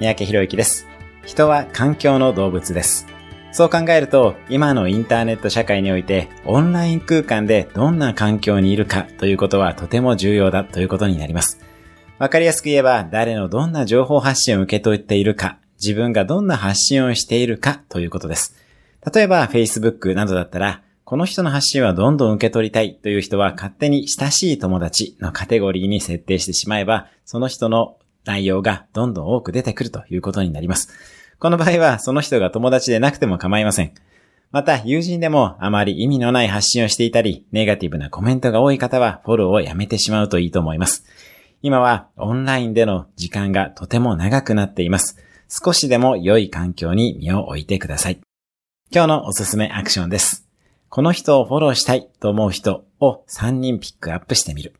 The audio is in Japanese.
三宅博之です。人は環境の動物です。そう考えると、今のインターネット社会において、オンライン空間でどんな環境にいるかということはとても重要だということになります。わかりやすく言えば、誰のどんな情報発信を受け取っているか、自分がどんな発信をしているかということです。例えば、Facebook などだったら、この人の発信はどんどん受け取りたいという人は勝手に親しい友達のカテゴリーに設定してしまえば、その人の内容がどんどん多く出てくるということになります。この場合はその人が友達でなくても構いません。また、友人でもあまり意味のない発信をしていたり、ネガティブなコメントが多い方はフォローをやめてしまうといいと思います。今はオンラインでの時間がとても長くなっています。少しでも良い環境に身を置いてください。今日のおすすめアクションです。この人をフォローしたいと思う人を3人ピックアップしてみる。